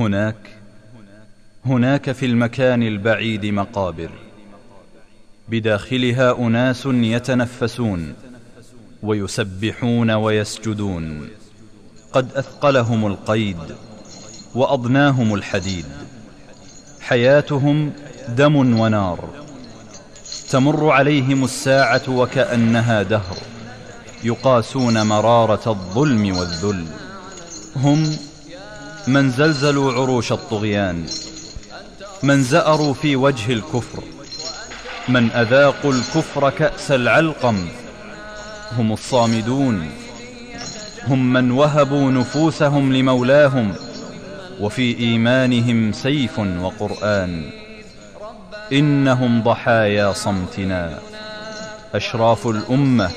هناك هناك في المكان البعيد مقابر. بداخلها أناس يتنفسون ويسبحون ويسجدون. قد أثقلهم القيد وأضناهم الحديد. حياتهم دم ونار. تمر عليهم الساعة وكأنها دهر. يقاسون مرارة الظلم والذل. هم من زلزلوا عروش الطغيان من زأروا في وجه الكفر من أذاقوا الكفر كأس العلقم هم الصامدون هم من وهبوا نفوسهم لمولاهم وفي إيمانهم سيف وقرآن إنهم ضحايا صمتنا أشراف الأمة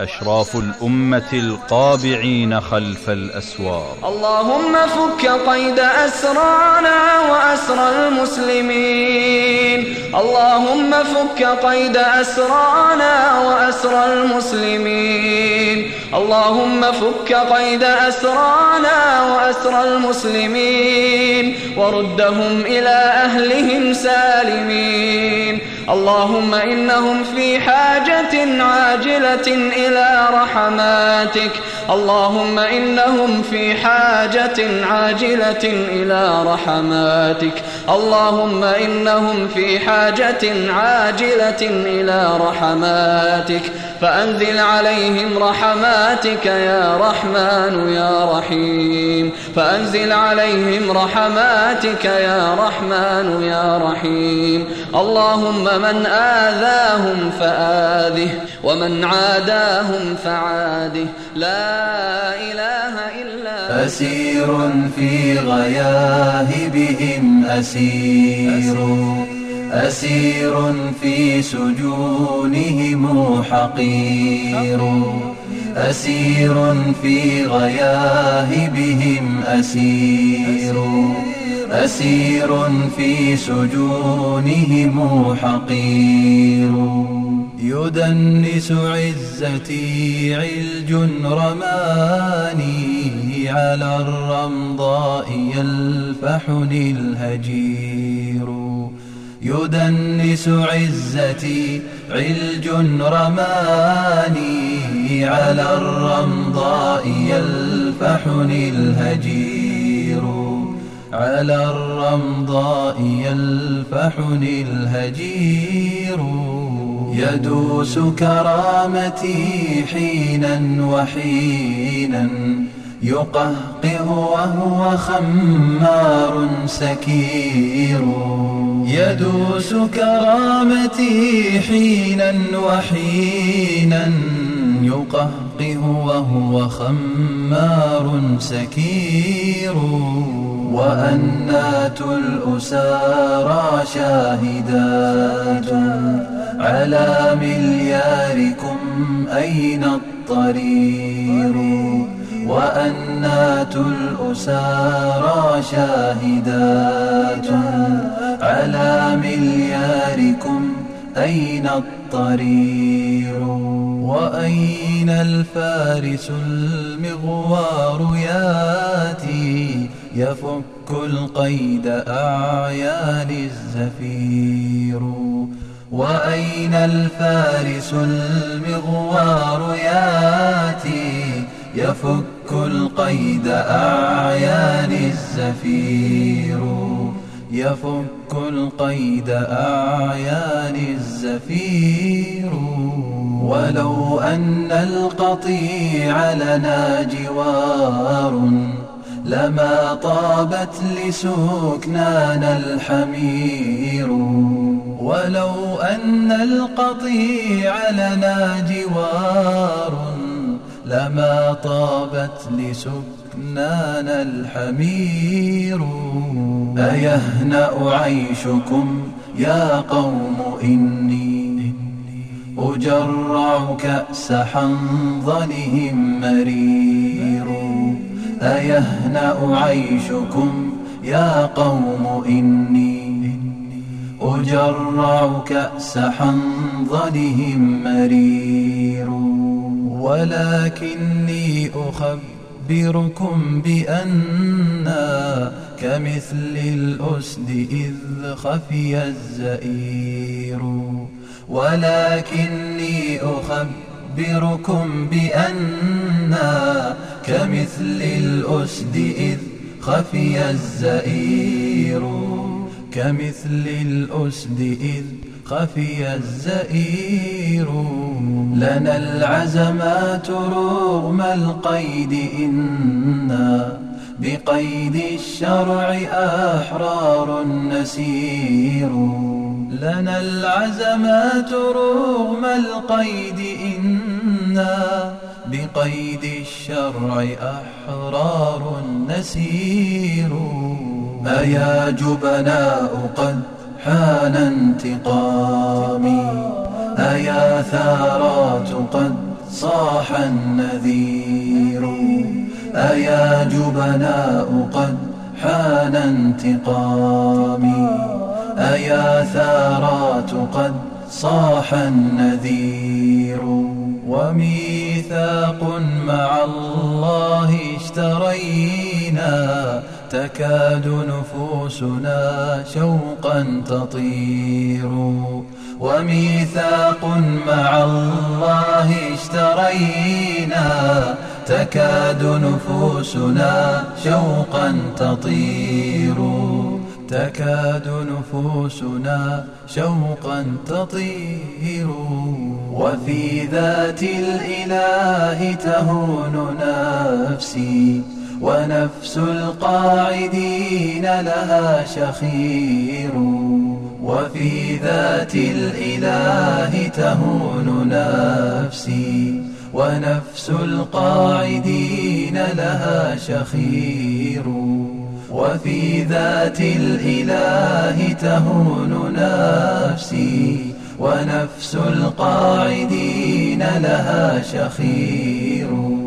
أشراف الأمة القابعين خلف الأسوار. اللهم فك قيد أسرانا وأسر المسلمين. اللهم فك قيد أسرانا وأسر المسلمين. اللهم فك قيد أسرانا وأسر المسلمين. وردهم إلى أهلهم سالمين. اللهم إنهم في حاجة عاجلة إلى رحماتك. اللهم إنهم في حاجة عاجلة إلى رحماتك. اللهم إنهم في حاجة عاجلة إلى رحماتك. فأنزل عليهم رحماتك يا رحمن يا رحيم. فأنزل عليهم رحماتك يا رحمن يا رحيم. اللهم من آذاهم فآذه ومن عاداهم فعاده. لا إله إلا أسير في غياهبهم أسير أسير. في سجونهم حقير. أسير في غياهبهم أسير. أسير في سجونهم حقير. يدنس عزتي علج رماني على الرمضاء يلفحني الهجير. يدنس عزتي علج رماني على الرمضاء يلفحني الهجير. على الرمضاء يلفحني الهجير. يدوس كرامتي حينا وحينا يقهقه وهو خمار سكير. يدوس كرامتي حينا وحينا. يقهقه وهو خمار سكير. وأنات الأسارى شاهدات على ملياركم أين الطرير. وأنات الأسارى شاهدات على ملياركم أين الطرير وأين الفارس المغوار ياتي يفك القيد أعيان الزفير وأين الفارس المغوار ياتي يفك القيد أعيان الزفير. يفك القيد أعيان الزفير. ولو أن القطيع لنا جوار لما طابت لسكنانا الحمير. ولو أن القطيع لنا جوار لما طابت لسكنانا الحمير أيهنأ عيشكم يا قوم إني أجرع كأس حنظلهم مرير أيهنأ عيشكم يا قوم إني أجرع كأس حنظلهم مرير ولكني أخبر أخبركم بأننا كمثل الأسد إذ خفي الزئير. ولكني أخبركم بأننا كمثل الأسد إذ خفي الزئير. كمثل الأسد إذ خفي الزئير. لنا العزمات رغم القيد إنا. بقيد الشرع أحرار نسير لنا العزمات رغم القيد إنا. بقيد الشرع أحرار نسير أيا جبناء قد حان انتقامي. أيا ثارات قد صاح النذير. أيا جبناء قد حان انتقامي. أيا ثارات قد صاح النذير. وميثاق مع الله اشترينا تكاد نفوسنا شوقا تطير. وميثاق مع الله اشترينا تكاد نفوسنا شوقا تطير. تكاد نفوسنا شوقا تطير. وفي ذات الإله تهون نفسي. ونفس القاعدين لها شخير وفي ذات الإله تهون نفسي. ونفس القاعدين لها شخير وفي ذات الإله تهون نفسي. ونفس القاعدين لها شخير.